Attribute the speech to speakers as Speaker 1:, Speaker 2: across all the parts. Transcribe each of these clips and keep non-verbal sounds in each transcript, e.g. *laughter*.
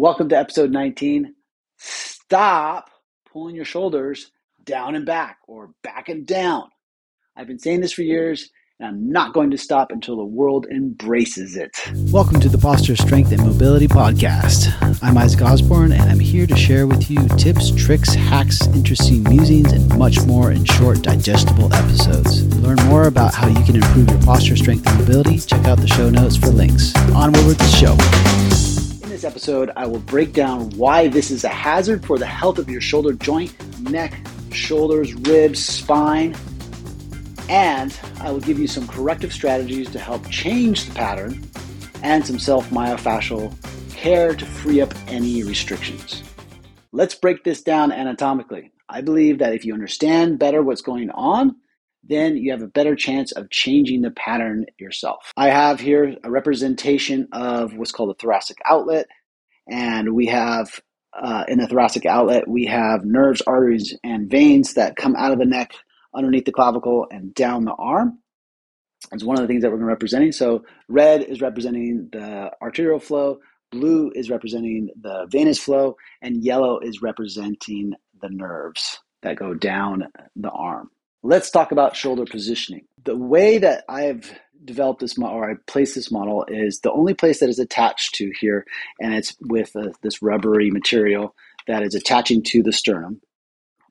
Speaker 1: Welcome to episode 19. Stop pulling your shoulders down and back or back and down. I've been saying this for years and I'm not going to stop until the world embraces it.
Speaker 2: Welcome to the Posture Strength and Mobility Podcast. I'm Isaac Osborne, and I'm here to share with you tips, tricks, hacks, interesting musings, and much more in short, digestible episodes. To learn more about how you can improve your posture strength and mobility, check out the show notes for links. Onward with the show.
Speaker 1: This episode, I will break down why this is a hazard for the health of your shoulder joint, neck, shoulders, ribs, spine, and I will give you some corrective strategies to help change the pattern and some self myofascial care to free up any restrictions. Let's break this down anatomically. I believe that if you understand better what's going on, then you have a better chance of changing the pattern yourself. I have here a representation of what's called a thoracic outlet, and we have uh, in the thoracic outlet, we have nerves, arteries, and veins that come out of the neck underneath the clavicle and down the arm. It's one of the things that we're representing. So red is representing the arterial flow, blue is representing the venous flow, and yellow is representing the nerves that go down the arm. Let's talk about shoulder positioning. The way that I've developed this model, or I place this model, is the only place that is attached to here, and it's with a, this rubbery material that is attaching to the sternum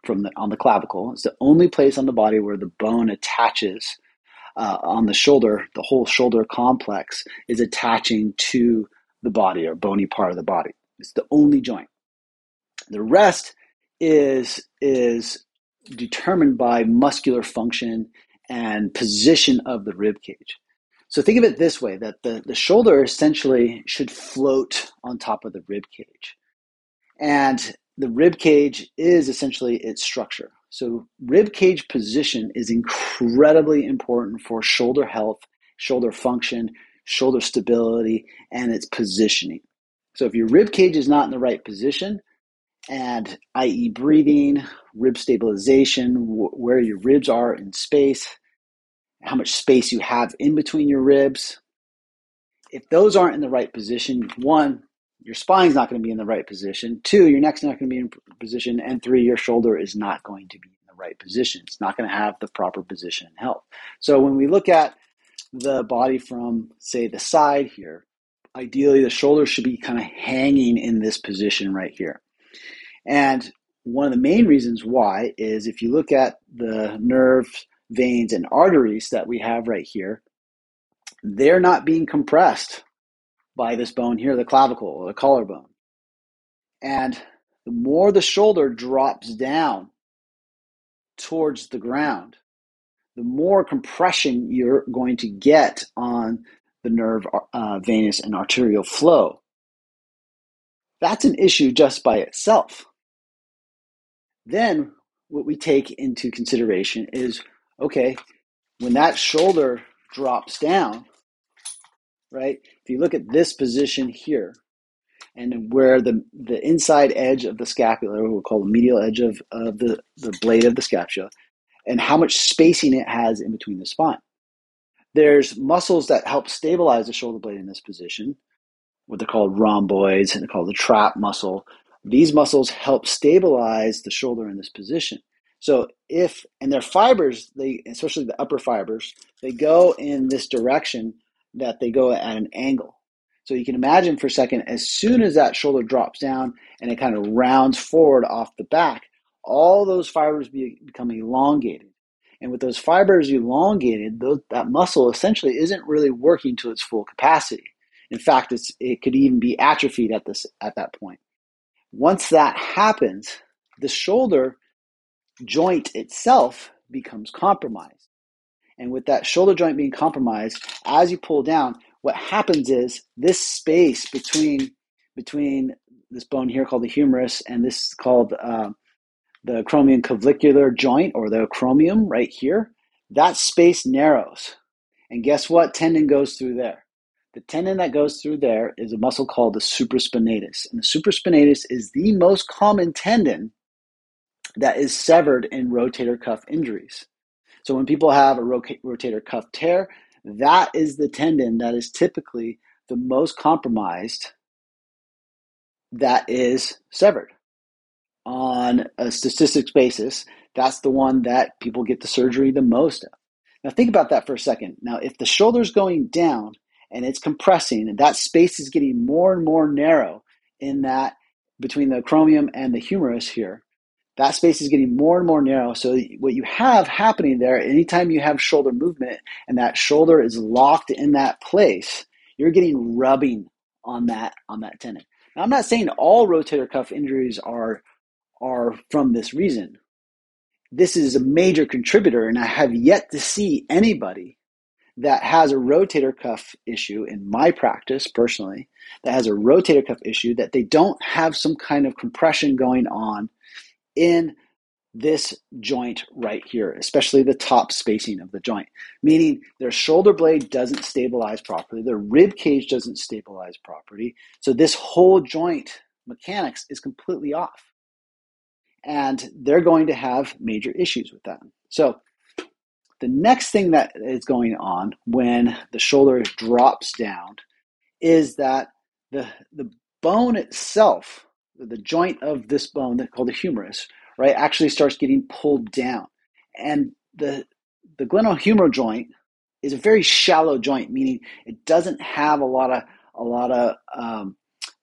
Speaker 1: from the on the clavicle. It's the only place on the body where the bone attaches uh, on the shoulder. The whole shoulder complex is attaching to the body or bony part of the body. It's the only joint. The rest is is determined by muscular function and position of the rib cage. So think of it this way that the, the shoulder essentially should float on top of the rib cage. And the rib cage is essentially its structure. So, rib cage position is incredibly important for shoulder health, shoulder function, shoulder stability, and its positioning. So, if your rib cage is not in the right position, and i.e., breathing, rib stabilization, where your ribs are in space, how much space you have in between your ribs, if those aren't in the right position, one, your spine's not going to be in the right position. Two, your neck's not going to be in position. And three, your shoulder is not going to be in the right position. It's not going to have the proper position and health. So when we look at the body from, say, the side here, ideally the shoulder should be kind of hanging in this position right here. And one of the main reasons why is if you look at the nerves, veins, and arteries that we have right here, they're not being compressed by this bone here, the clavicle or the collarbone. And the more the shoulder drops down towards the ground, the more compression you're going to get on the nerve, uh, venous, and arterial flow. That's an issue just by itself. Then, what we take into consideration is okay, when that shoulder drops down, right? If you look at this position here, and where the, the inside edge of the scapula, we'll call the medial edge of, of the, the blade of the scapula, and how much spacing it has in between the spine. There's muscles that help stabilize the shoulder blade in this position, what they're called rhomboids, and they're called the trap muscle. These muscles help stabilize the shoulder in this position. So if and their fibers, they especially the upper fibers, they go in this direction that they go at an angle. So you can imagine for a second, as soon as that shoulder drops down and it kind of rounds forward off the back, all those fibers be, become elongated. And with those fibers elongated, those, that muscle essentially isn't really working to its full capacity. In fact, it's, it could even be atrophied at, this, at that point. Once that happens, the shoulder joint itself becomes compromised. And with that shoulder joint being compromised, as you pull down, what happens is this space between between this bone here called the humerus and this called uh, the acromion clavicular joint or the acromion right here, that space narrows. And guess what tendon goes through there? The tendon that goes through there is a muscle called the supraspinatus. And the supraspinatus is the most common tendon that is severed in rotator cuff injuries. So when people have a rotator cuff tear, that is the tendon that is typically the most compromised that is severed on a statistics basis. That's the one that people get the surgery the most of. Now, think about that for a second. Now, if the shoulder's going down and it's compressing, and that space is getting more and more narrow in that between the acromion and the humerus here, that space is getting more and more narrow. So, what you have happening there, anytime you have shoulder movement and that shoulder is locked in that place, you're getting rubbing on that on that tendon. Now, I'm not saying all rotator cuff injuries are are from this reason. This is a major contributor, and I have yet to see anybody that has a rotator cuff issue in my practice personally that has a rotator cuff issue that they don't have some kind of compression going on in this joint right here, especially the top spacing of the joint, meaning their shoulder blade doesn't stabilize properly, their rib cage doesn't stabilize properly. So this whole joint mechanics is completely off. And they're going to have major issues with that. So the next thing that is going on when the shoulder drops down is that the, the bone itself, the joint of this bone that called the humerus, right, actually starts getting pulled down. And the the glenohumeral joint is a very shallow joint, meaning it doesn't have a lot of a lot of um,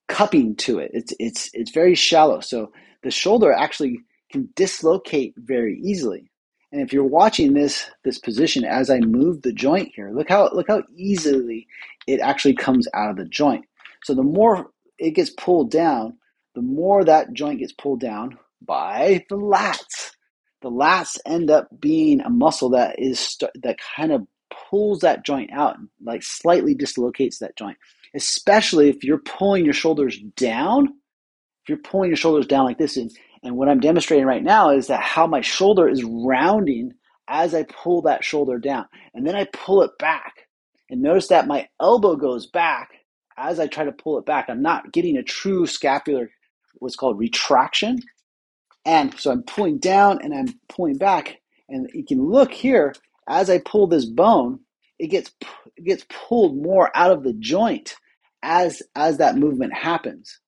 Speaker 1: cupping to it. It's it's it's very shallow, so the shoulder actually can dislocate very easily. And if you're watching this this position as I move the joint here, look how look how easily it actually comes out of the joint. So the more it gets pulled down, the more that joint gets pulled down by the lats. The lats end up being a muscle that is that kind of pulls that joint out, like slightly dislocates that joint. Especially if you're pulling your shoulders down, if you're pulling your shoulders down like this, and and what I'm demonstrating right now is that how my shoulder is rounding as I pull that shoulder down. And then I pull it back. And notice that my elbow goes back as I try to pull it back. I'm not getting a true scapular, what's called retraction. And so I'm pulling down and I'm pulling back. And you can look here as I pull this bone, it gets it gets pulled more out of the joint as as that movement happens.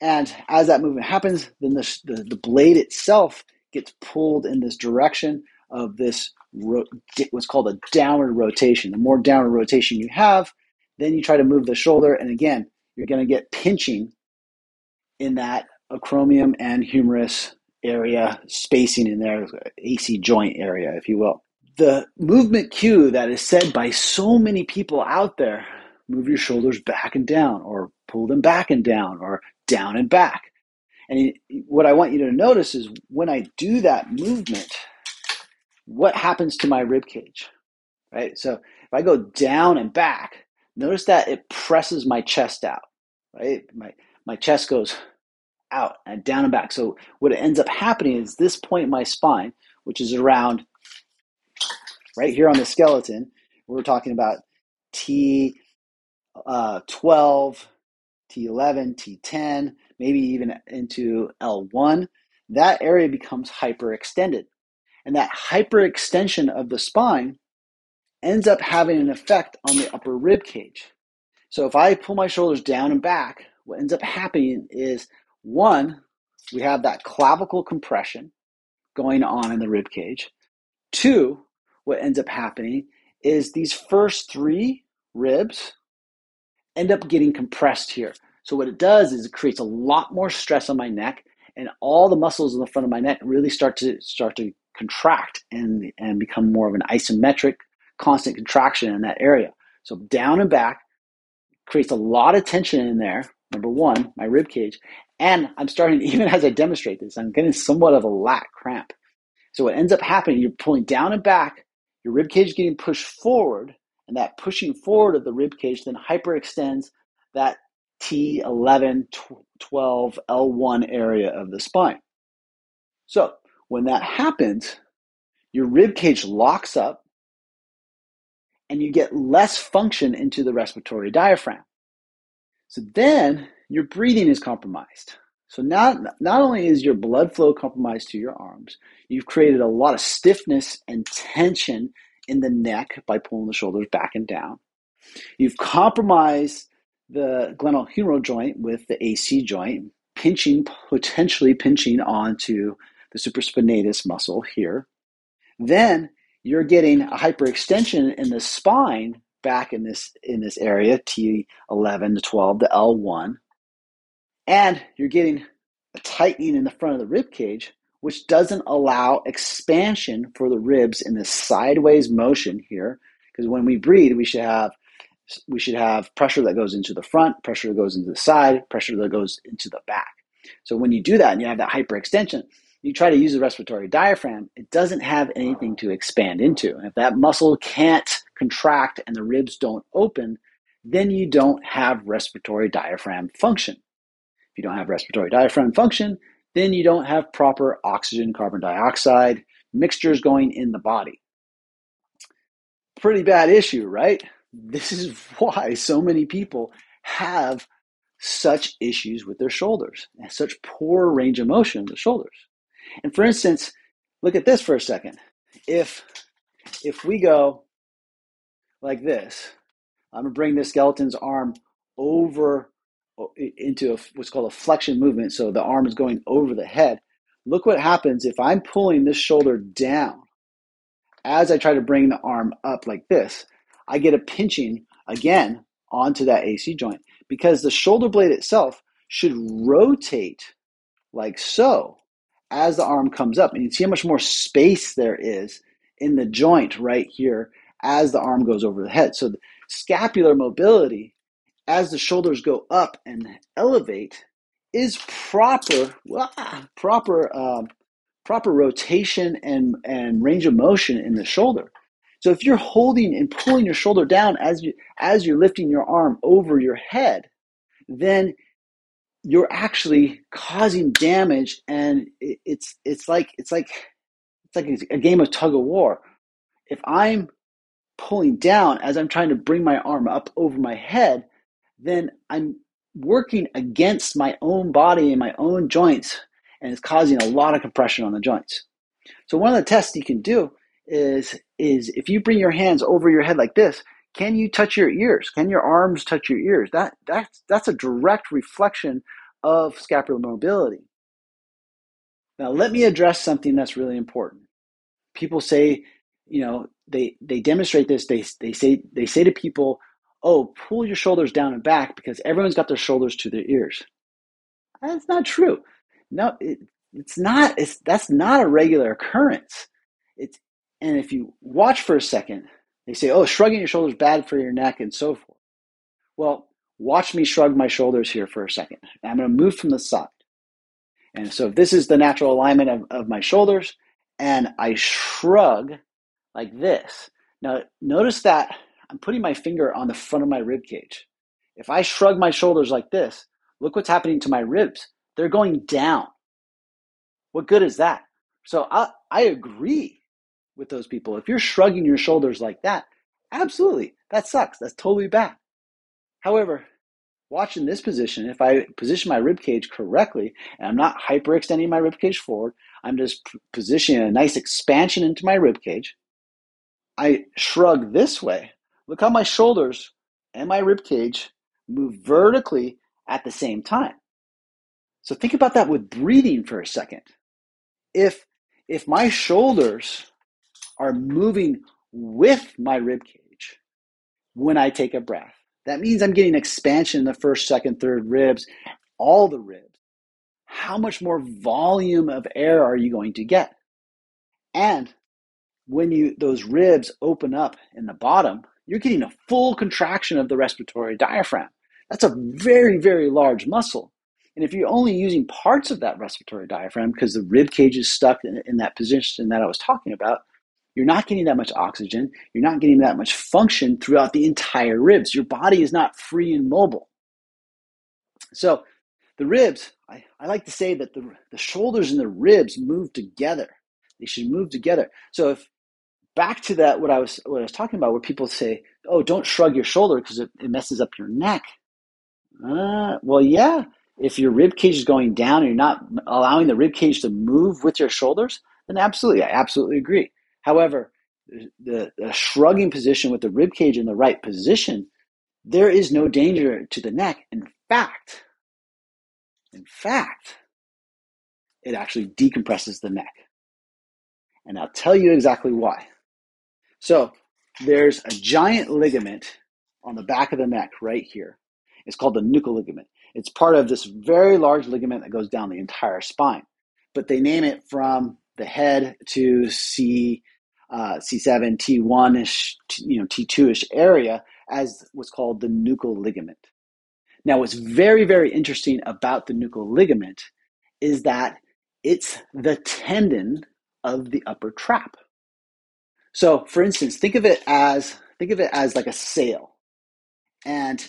Speaker 1: And as that movement happens, then the, the, the blade itself gets pulled in this direction of this ro- what's called a downward rotation. The more downward rotation you have, then you try to move the shoulder, and again, you're going to get pinching in that acromion and humerus area, spacing in there, AC joint area, if you will. The movement cue that is said by so many people out there move your shoulders back and down, or pull them back and down, or down and back. And what I want you to notice is when I do that movement, what happens to my rib cage, right? So if I go down and back, notice that it presses my chest out, right? My, my chest goes out and down and back. So what ends up happening is this point in my spine, which is around right here on the skeleton, we're talking about T12, uh, T11, T10, maybe even into L1, that area becomes hyperextended. And that hyperextension of the spine ends up having an effect on the upper rib cage. So if I pull my shoulders down and back, what ends up happening is one, we have that clavicle compression going on in the rib cage. Two, what ends up happening is these first three ribs end up getting compressed here. So what it does is it creates a lot more stress on my neck, and all the muscles in the front of my neck really start to start to contract and and become more of an isometric, constant contraction in that area. So down and back creates a lot of tension in there. Number one, my rib cage, and I'm starting *laughs* even as I demonstrate this, I'm getting somewhat of a lat cramp. So what ends up happening, you're pulling down and back, your rib cage is getting pushed forward, and that pushing forward of the rib cage then hyperextends that T11, 12, L1 area of the spine. So when that happens, your rib cage locks up and you get less function into the respiratory diaphragm. So then your breathing is compromised. So not, not only is your blood flow compromised to your arms, you've created a lot of stiffness and tension in the neck by pulling the shoulders back and down. You've compromised the glenohumeral joint with the AC joint, pinching, potentially pinching onto the supraspinatus muscle here. Then you're getting a hyperextension in the spine back in this in this area, T11 to 12, the L1. And you're getting a tightening in the front of the rib cage, which doesn't allow expansion for the ribs in this sideways motion here. Because when we breathe, we should have we should have pressure that goes into the front, pressure that goes into the side, pressure that goes into the back. So when you do that and you have that hyperextension, you try to use the respiratory diaphragm, it doesn't have anything to expand into. And if that muscle can't contract and the ribs don't open, then you don't have respiratory diaphragm function. If you don't have respiratory diaphragm function, then you don't have proper oxygen carbon dioxide mixtures going in the body. Pretty bad issue, right? This is *laughs* why so many people have such issues with their shoulders and such poor range of motion in the shoulders. And for instance, look at this for a second. If if we go like this, I'm gonna bring the skeleton's arm over into a, what's called a flexion movement. So the arm is going over the head. Look what happens if I'm pulling this shoulder down as I try to bring the arm up like this. I get a pinching again onto that AC joint because the shoulder blade itself should rotate like so as the arm comes up. And you see how much more space there is in the joint right here as the arm goes over the head. So the scapular mobility as the shoulders go up and elevate is proper, ah, proper, um, proper rotation and, and range of motion in the shoulder. So if you're holding and pulling your shoulder down as you as you're lifting your arm over your head, then you're actually causing damage and it's it's like it's like it's like a game of tug of war if i'm pulling down as i'm trying to bring my arm up over my head then i'm working against my own body and my own joints and it's causing a lot of compression on the joints so one of the tests you can do is is if you bring your hands over your head like this can you touch your ears? Can your arms touch your ears? That that's that's a direct reflection of scapular mobility. Now let me address something that's really important. People say, you know, they they demonstrate this. They they say they say to people, "Oh, pull your shoulders down and back because everyone's got their shoulders to their ears." That's not true. No, it, it's not. It's that's not a regular occurrence. It's and if you watch for a second, they say, oh, shrugging your shoulders bad for your neck and so forth. Well, watch me shrug my shoulders here for a second. I'm going to move from the side. And so this is the natural alignment of, of my shoulders, and I shrug like this. Now, notice that I'm putting my finger on the front of my rib cage. If I shrug my shoulders like this, look what's happening to my ribs. They're going down. What good is that? So I, I agree with those people. If you're shrugging your shoulders like that, absolutely, that sucks. That's totally bad. However, watching this position, if I position my rib cage correctly and I'm not hyperextending my rib cage forward, I'm just positioning a nice expansion into my rib cage. I shrug this way. Look how my shoulders and my rib cage move vertically at the same time. So think about that with breathing for a second. If if my shoulders are moving with my rib cage when I take a breath. That means I'm getting expansion in the first, second, third ribs, all the ribs. How much more volume of air are you going to get? And when you those ribs open up in the bottom, you're getting a full contraction of the respiratory diaphragm. That's a very, very large muscle. And if you're only using parts of that respiratory diaphragm because the rib cage is stuck in, in that position that I was talking about, you're not getting that much oxygen. You're not getting that much function throughout the entire ribs. Your body is not free and mobile. So, the ribs, I, I like to say that the, the shoulders and the ribs move together. They should move together. So, if back to that, what I was what I was talking about, where people say, "Oh, don't shrug your shoulder because it, it messes up your neck." Uh, well, yeah. If your rib cage is going down and you're not allowing the rib cage to move with your shoulders, then absolutely, I absolutely agree. However, the, the shrugging position with the rib cage in the right position there is no danger to the neck. In fact, in fact, it actually decompresses the neck. And I'll tell you exactly why. So there's a giant ligament on the back of the neck right here. It's called the nuchal ligament. It's part of this very large ligament that goes down the entire spine. But they name it from the head to C, uh, C7, T1 ish, you know, T2 ish area as what's called the nuchal ligament. Now, what's very, very interesting about the nuchal ligament is that it's the tendon of the upper trap. So, for instance, think of it as think of it as like a sail, and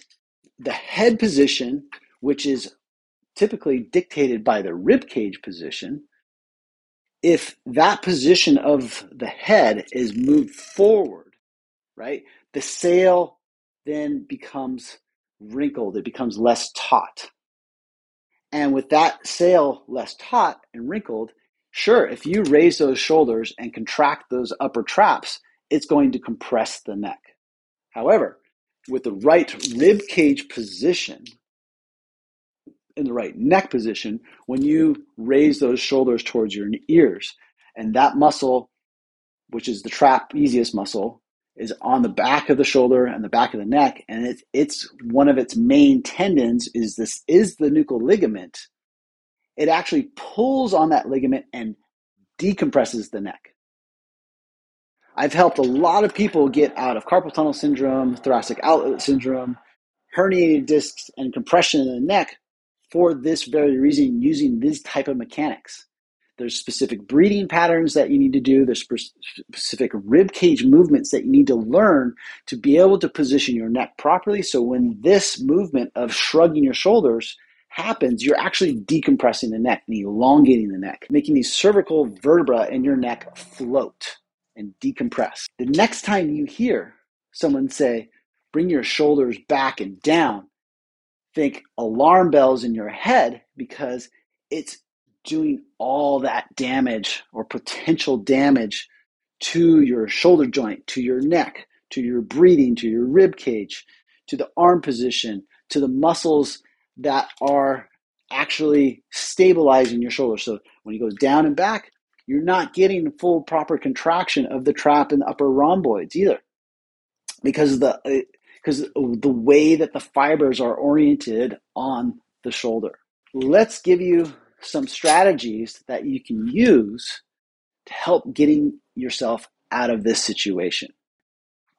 Speaker 1: the head position, which is typically dictated by the rib cage position, if that position of the head is moved forward, right, the sail then becomes wrinkled, it becomes less taut. And with that sail less taut and wrinkled, sure, if you raise those shoulders and contract those upper traps, it's going to compress the neck. However, with the right rib cage position, in the right neck position, when you raise those shoulders towards your ears, and that muscle, which is the trapezius muscle, is on the back of the shoulder and the back of the neck, and it's one of its main tendons is this is the nuchal ligament. It actually pulls on that ligament and decompresses the neck. I've helped a lot of people get out of carpal tunnel syndrome, thoracic outlet syndrome, herniated discs, and compression in the neck for this very reason using this type of mechanics. There's specific breathing patterns that you need to do. There's specific rib cage movements that you need to learn to be able to position your neck properly. So when this movement of shrugging your shoulders happens, you're actually decompressing the neck and elongating the neck, making these cervical vertebra in your neck float and decompress. The next time you hear someone say, bring your shoulders back and down, think alarm bells in your head because it's doing all that damage or potential damage to your shoulder joint, to your neck, to your breathing, to your rib cage, to the arm position, to the muscles that are actually stabilizing your shoulder. So when he goes down and back, you're not getting the full proper contraction of the trap and the upper rhomboids either because the because uh, the way that the fibers are oriented on the shoulder. Let's give you some strategies that you can use to help getting yourself out of this situation.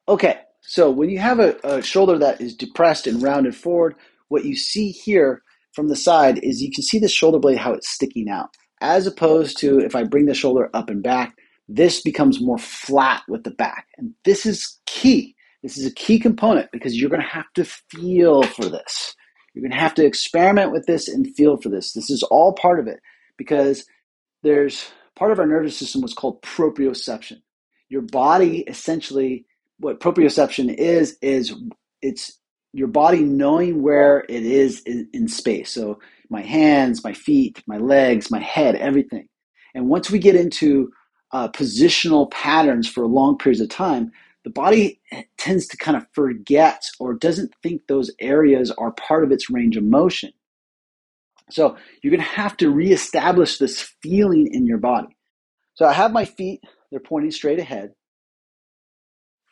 Speaker 1: Okay, so when you have a, a shoulder that is depressed and rounded forward, what you see here from the side is you can see the shoulder blade how it's sticking out as opposed to if I bring the shoulder up and back, this becomes more flat with the back. And this is key. This is a key component because you're going to have to feel for this. You're going to have to experiment with this and feel for this. This is all part of it because there's part of our nervous system what's called proprioception. Your body essentially, what proprioception is, is it's your body knowing where it is in, in space. So my hands, my feet, my legs, my head, everything. And once we get into uh, positional patterns for long periods of time, the body tends to kind of forget or doesn't think those areas are part of its range of motion. So you're going to have to reestablish this feeling in your body. So I have my feet, they're pointing straight ahead.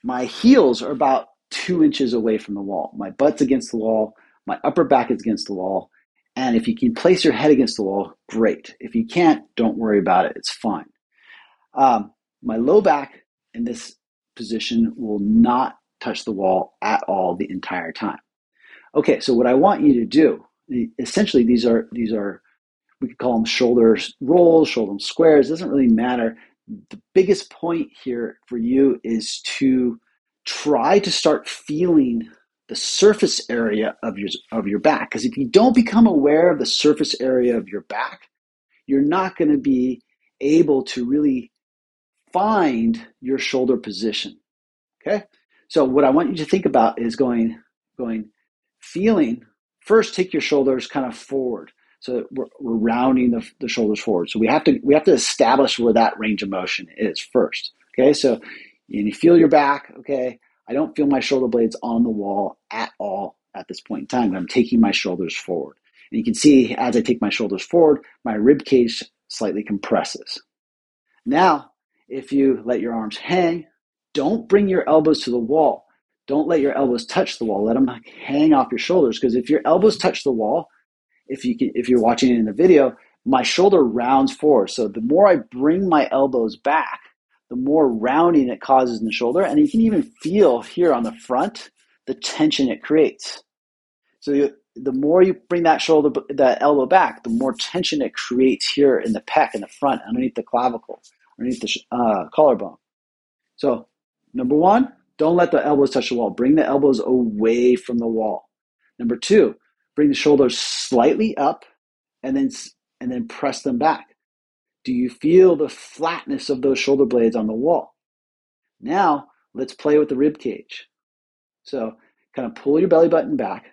Speaker 1: My heels are about two inches away from the wall. My butt's against the wall. My upper back is against the wall. And if you can place your head against the wall, great. If you can't, don't worry about it. It's fine. Um, my low back in this position will not touch the wall at all the entire time. Okay, so what I want you to do, essentially, these are these are we could call them shoulder rolls, shoulder squares. It doesn't really matter. The biggest point here for you is to try to start feeling the surface area of your of your back. Because if you don't become aware of the surface area of your back you're not going to be able to really find your shoulder position okay? So what i want you to think about is going going feeling first take your shoulders kind of forward so we're, we're rounding the, the shoulders forward. So we have to we have to establish where that range of motion is first okay? So and you feel your back, okay? I don't feel my shoulder blades on the wall at all at this point in time. I'm taking my shoulders forward. And you can see as I take my shoulders forward, my rib cage slightly compresses. Now, if you let your arms hang, don't bring your elbows to the wall. Don't let your elbows touch the wall. Let them hang off your shoulders because if your elbows touch the wall, if you can, if you're watching it in the video, my shoulder rounds forward. So the more I bring my elbows back, the more rounding it causes in the shoulder. And you can even feel here on the front the tension it creates. So you, the more you bring that shoulder, that elbow back, the more tension it creates here in the pec in the front, underneath the clavicle, underneath the uh, collarbone. So number one, don't let the elbows touch the wall. Bring the elbows away from the wall. Number two, bring the shoulders slightly up and then and then press them back. Do you feel the flatness of those shoulder blades on the wall? Now, let's play with the rib cage. So, kind of pull your belly button back,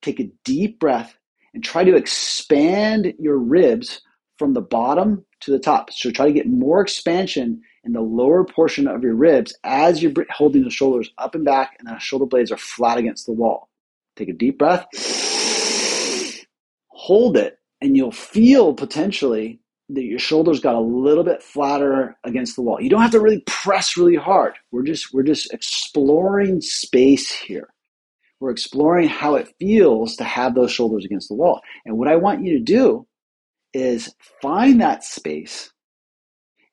Speaker 1: take a deep breath, and try to expand your ribs from the bottom to the top. So, try to get more expansion in the lower portion of your ribs as you're holding the shoulders up and back, and the shoulder blades are flat against the wall. Take a deep breath, hold it, and you'll feel potentially that your shoulders got a little bit flatter against the wall. You don't have to really press really hard. We're just we're just exploring space here. We're exploring how it feels to have those shoulders against the wall. And what I want you to do is find that space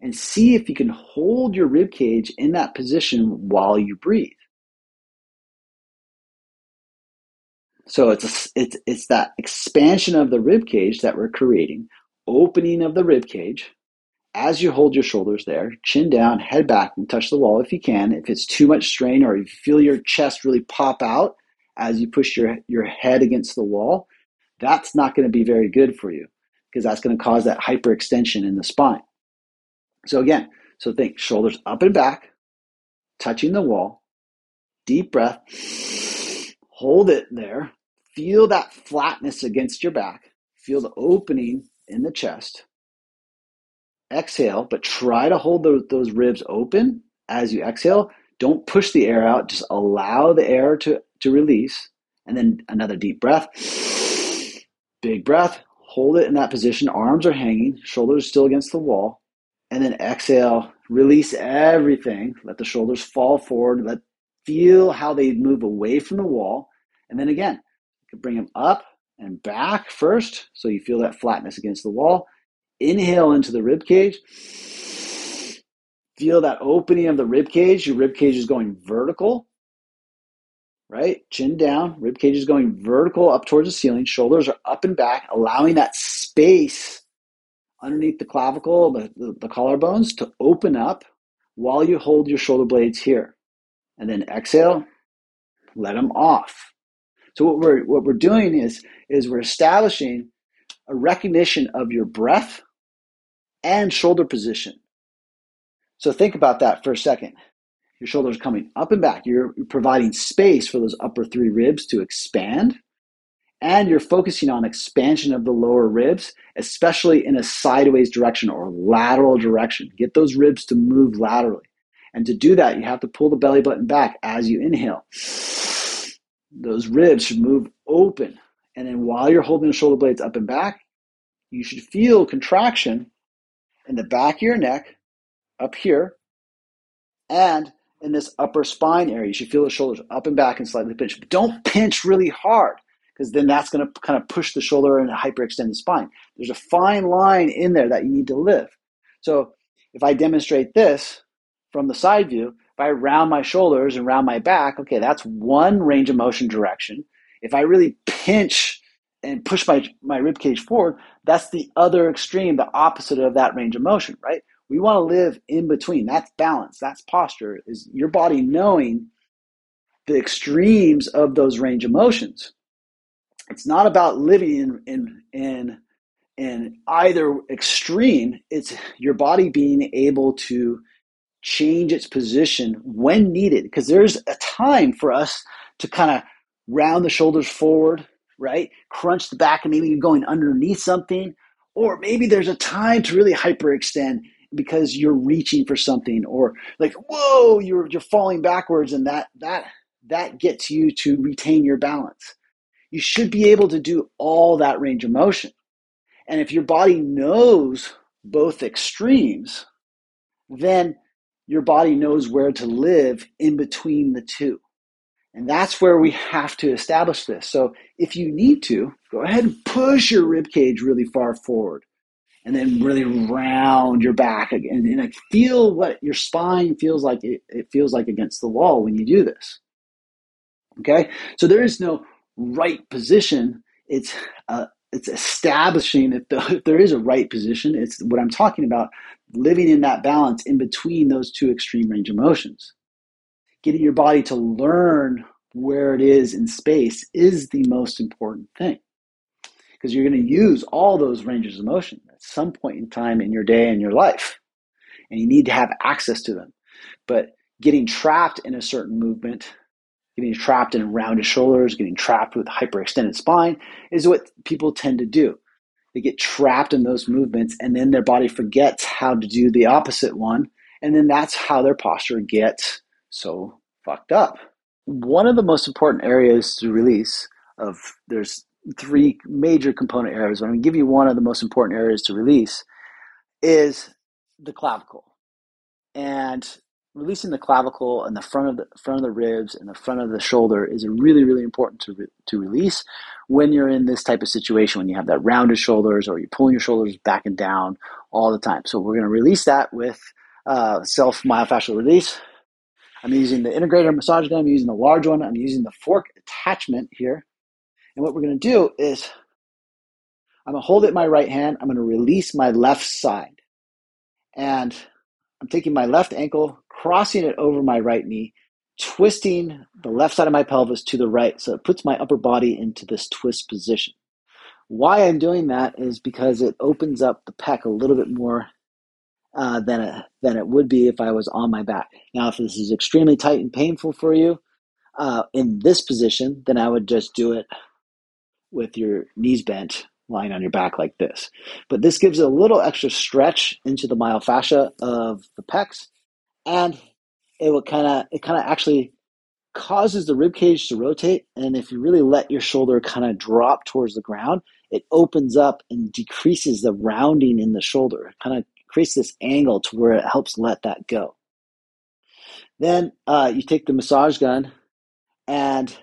Speaker 1: and see if you can hold your rib cage in that position while you breathe. So it's a, it's it's that expansion of the rib cage that we're creating opening of the rib cage as you hold your shoulders there, chin down, head back, and touch the wall if you can. If it's too much strain or you feel your chest really pop out as you push your, your head against the wall, that's not going to be very good for you because that's going to cause that hyperextension in the spine. So again, so think shoulders up and back, touching the wall, deep breath, hold it there, feel that flatness against your back, feel the opening in the chest. Exhale, but try to hold those, those ribs open as you exhale. Don't push the air out, just allow the air to, to release. And then another deep breath. Big breath. Hold it in that position. Arms are hanging, shoulders still against the wall. And then exhale, release everything. Let the shoulders fall forward. Let feel how they move away from the wall. And then again, you can bring them up and back first, so you feel that flatness against the wall. Inhale into the rib cage. Feel that opening of the rib cage. Your rib cage is going vertical, right? Chin down. Rib cage is going vertical up towards the ceiling. Shoulders are up and back, allowing that space underneath the clavicle, the, the, the collarbones to open up while you hold your shoulder blades here. And then exhale, let them off. So what we're what we're doing is is we're establishing a recognition of your breath and shoulder position. So think about that for a second. Your shoulders coming up and back. You're providing space for those upper three ribs to expand. And you're focusing on expansion of the lower ribs, especially in a sideways direction or lateral direction. Get those ribs to move laterally. And to do that, you have to pull the belly button back as you inhale those ribs should move open. And then while you're holding the shoulder blades up and back, you should feel contraction in the back of your neck, up here, and in this upper spine area. You should feel the shoulders up and back and slightly pinch. But don't pinch really hard because then that's going to kind of push the shoulder and hyperextend the spine. There's a fine line in there that you need to live. So if I demonstrate this from the side view, I round my shoulders and round my back, okay, that's one range of motion direction. If I really pinch and push my, my rib cage forward, that's the other extreme, the opposite of that range of motion, right? We want to live in between. That's balance. That's posture, is your body knowing the extremes of those range of motions. It's not about living in, in, in, in either extreme. It's your body being able to change its position when needed because there's a time for us to kind of round the shoulders forward, right? Crunch the back and maybe you're going underneath something. Or maybe there's a time to really hyperextend because you're reaching for something or like whoa you're you're falling backwards and that that that gets you to retain your balance you should be able to do all that range of motion and if your body knows both extremes then your body knows where to live in between the two. And that's where we have to establish this. So if you need to go ahead and push your rib cage really far forward and then really round your back and, and like feel what your spine feels like it, it feels like against the wall when you do this. Okay? So there is no right position. It's uh, it's establishing if, the, if *laughs* there is a right position it's what i'm talking about living in that balance in between those two extreme range of motions getting your body to learn where it is in space is the most important thing because you're going to use all those ranges of motion at some point in time in your day and your life. And you need to have access to them. But getting trapped in a certain movement, getting trapped in rounded shoulders, getting trapped with hyperextended spine is what people tend to do. They get trapped in those movements and then their body forgets how to do the opposite one. And then that's how their posture gets so fucked up. One of the most important areas to release of there's three major component areas. But I'm going to give you one of the most important areas to release is the clavicle. And releasing the clavicle and the front of the front of the ribs and the front of the shoulder is really really important to re, to release when you're in this type of situation when you have that rounded shoulders or you're pulling your shoulders back and down all the time. So we're going to release that with uh, self myofascial release. I'm using the integrator massage gun. I'm using the large one. I'm using the fork attachment here and what we're going to do is I'm going to hold it in my right hand. I'm going to release my left side. And I'm taking my left ankle, crossing it over my right knee, twisting the left side of my pelvis to the right. So it puts my upper body into this twist position. Why I'm doing that is because it opens up the pec a little bit more uh, than, it, than it would be if I was on my back. Now, if this is extremely tight and painful for you uh, in this position, then I would just do it with your knees bent lying on your back like this. But this gives a little extra stretch into the myofascia of the pecs and it will kind of it kind of actually causes the rib cage to rotate and if you really let your shoulder kind of drop towards the ground, it opens up and decreases the rounding in the shoulder. It kind of creates this angle to where it helps let that go. Then uh, you take the massage gun and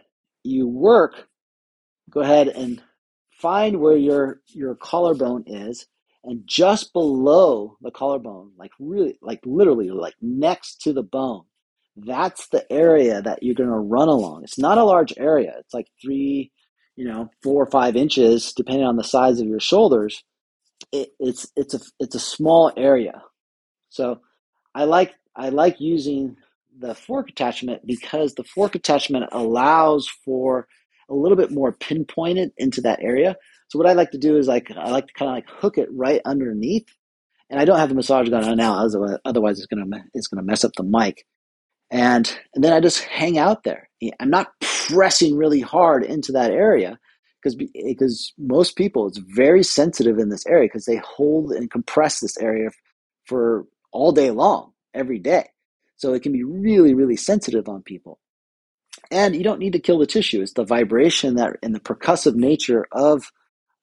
Speaker 1: you work go ahead and find where your your collarbone is and just below the collarbone like really like literally like next to the bone that's the area that you're going to run along. It's not a large area. It's like three you know four or five inches depending on the size of your shoulders. It, it's it's a it's a small area. So i like i like using the fork attachment because the fork attachment allows for a little bit more pinpointed into that area. So what I like to do is like I like to kind of like hook it right underneath, and I don't have the massage gun on now, otherwise it's gonna it's gonna mess up the mic. And and then I just hang out there. I'm not pressing really hard into that area because because eh, most people it's very sensitive in this area because they hold and compress this area for all day long every day. So it can be really really sensitive on people. And you don't need to kill the tissue. It's the vibration that and the percussive nature of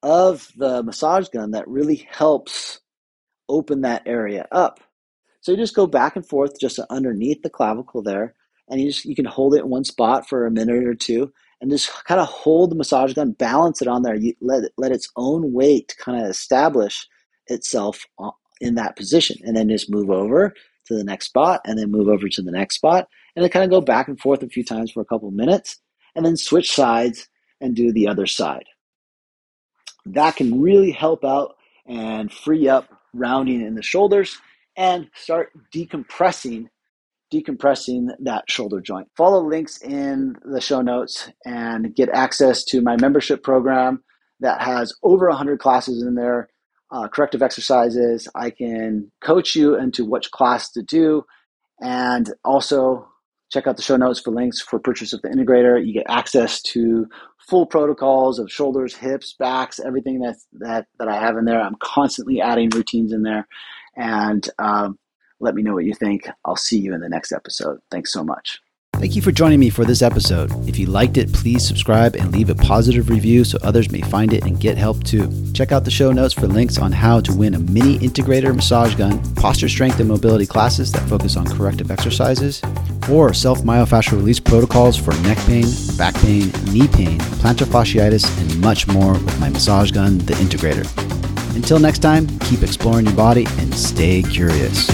Speaker 1: of the massage gun that really helps open that area up. So you just go back and forth just underneath the clavicle there, and you just you can hold it in one spot for a minute or two, and just kind of hold the massage gun, balance it on there. You let let its own weight kind of establish itself uh, in that position, and then just move over to the next spot, and then move over to the next spot, and then kind of go back and forth a few times for a couple minutes, and then switch sides and do the other side. That can really help out and free up rounding in the shoulders and start decompressing decompressing that shoulder joint. Follow links in the show notes and get access to my membership program that has over 100 classes in there, uh, corrective exercises. I can coach you into which class to do and also Check out the show notes for links for purchase of the integrator. You get access to full protocols of shoulders, hips, backs, everything that that that I have in there. I'm constantly adding routines in there, and um, let me know what you think. I'll see you in the next episode. Thanks so much.
Speaker 2: Thank you for joining me for this episode. If you liked it, please subscribe and leave a positive review so others may find it and get help too. Check out the show notes for links on how to win a mini integrator massage gun, posture strength and mobility classes that focus on corrective exercises, or self myofascial release protocols for neck pain, back pain, knee pain, plantar fasciitis, and much more with my massage gun, the Integrator. Until next time, keep exploring your body and stay curious.